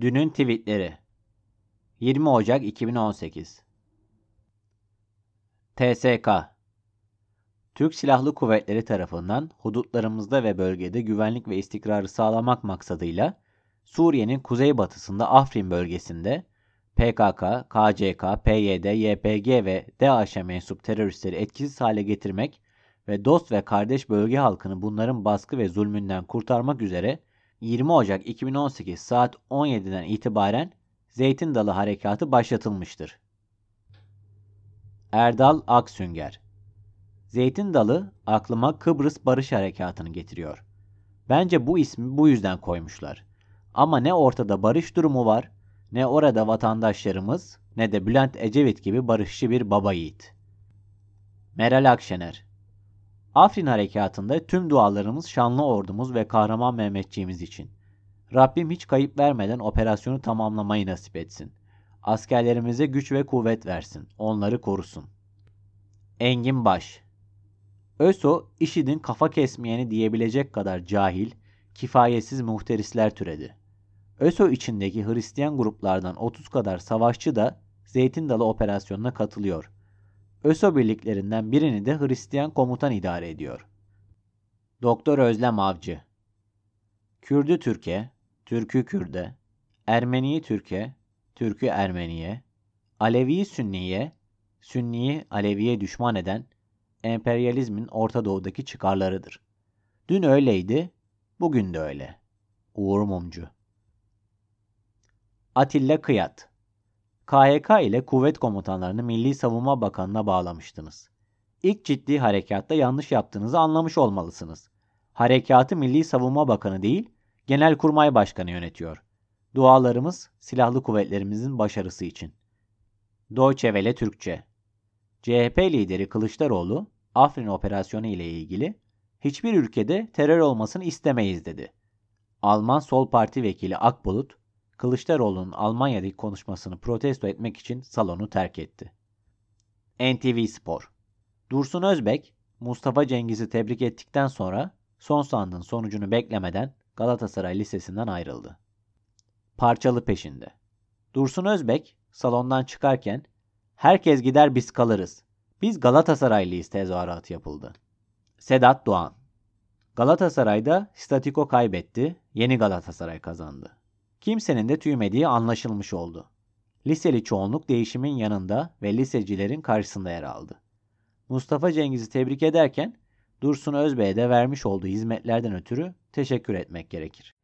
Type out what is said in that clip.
Dünün tweetleri. 20 Ocak 2018 TSK Türk Silahlı Kuvvetleri tarafından hudutlarımızda ve bölgede güvenlik ve istikrarı sağlamak maksadıyla Suriye'nin kuzeybatısında Afrin bölgesinde PKK, KCK, PYD, YPG ve DAEŞ'e mensup teröristleri etkisiz hale getirmek ve dost ve kardeş bölge halkını bunların baskı ve zulmünden kurtarmak üzere 20 Ocak 2018 saat 17'den itibaren Zeytin Dalı Harekatı başlatılmıştır. Erdal Aksünger Zeytin Dalı aklıma Kıbrıs Barış Harekatı'nı getiriyor. Bence bu ismi bu yüzden koymuşlar. Ama ne ortada barış durumu var, ne orada vatandaşlarımız, ne de Bülent Ecevit gibi barışçı bir baba yiğit. Meral Akşener Afrin harekatında tüm dualarımız şanlı ordumuz ve kahraman Mehmetçiğimiz için. Rabbim hiç kayıp vermeden operasyonu tamamlamayı nasip etsin. Askerlerimize güç ve kuvvet versin. Onları korusun. Engin Baş ÖSO, IŞİD'in kafa kesmeyeni diyebilecek kadar cahil, kifayetsiz muhterisler türedi. ÖSO içindeki Hristiyan gruplardan 30 kadar savaşçı da Zeytin Dalı operasyonuna katılıyor. ÖSO birliklerinden birini de Hristiyan komutan idare ediyor. Doktor Özlem Avcı Kürdü Türkiye, Türkü Kürde, Ermeniyi Türkiye, Türkü Ermeniye, Aleviyi Sünniye, Sünniyi Aleviye düşman eden emperyalizmin Orta Doğu'daki çıkarlarıdır. Dün öyleydi, bugün de öyle. Uğur Mumcu Atilla Kıyat KHK ile kuvvet komutanlarını Milli Savunma Bakanı'na bağlamıştınız. İlk ciddi harekatta yanlış yaptığınızı anlamış olmalısınız. Harekatı Milli Savunma Bakanı değil, Genelkurmay Başkanı yönetiyor. Dualarımız silahlı kuvvetlerimizin başarısı için. Deutsche Welle Türkçe CHP lideri Kılıçdaroğlu, Afrin operasyonu ile ilgili hiçbir ülkede terör olmasını istemeyiz dedi. Alman Sol Parti vekili Akbulut, Kılıçdaroğlu'nun Almanya'daki konuşmasını protesto etmek için salonu terk etti. NTV Spor Dursun Özbek, Mustafa Cengiz'i tebrik ettikten sonra son sandığın sonucunu beklemeden Galatasaray Lisesi'nden ayrıldı. Parçalı peşinde. Dursun Özbek salondan çıkarken herkes gider biz kalırız. Biz Galatasaraylıyız tezahüratı yapıldı. Sedat Doğan Galatasaray'da statiko kaybetti, yeni Galatasaray kazandı. Kimsenin de tüymediği anlaşılmış oldu. Liseli çoğunluk değişimin yanında ve lisecilerin karşısında yer aldı. Mustafa Cengiz'i tebrik ederken Dursun Özbey'e de vermiş olduğu hizmetlerden ötürü teşekkür etmek gerekir.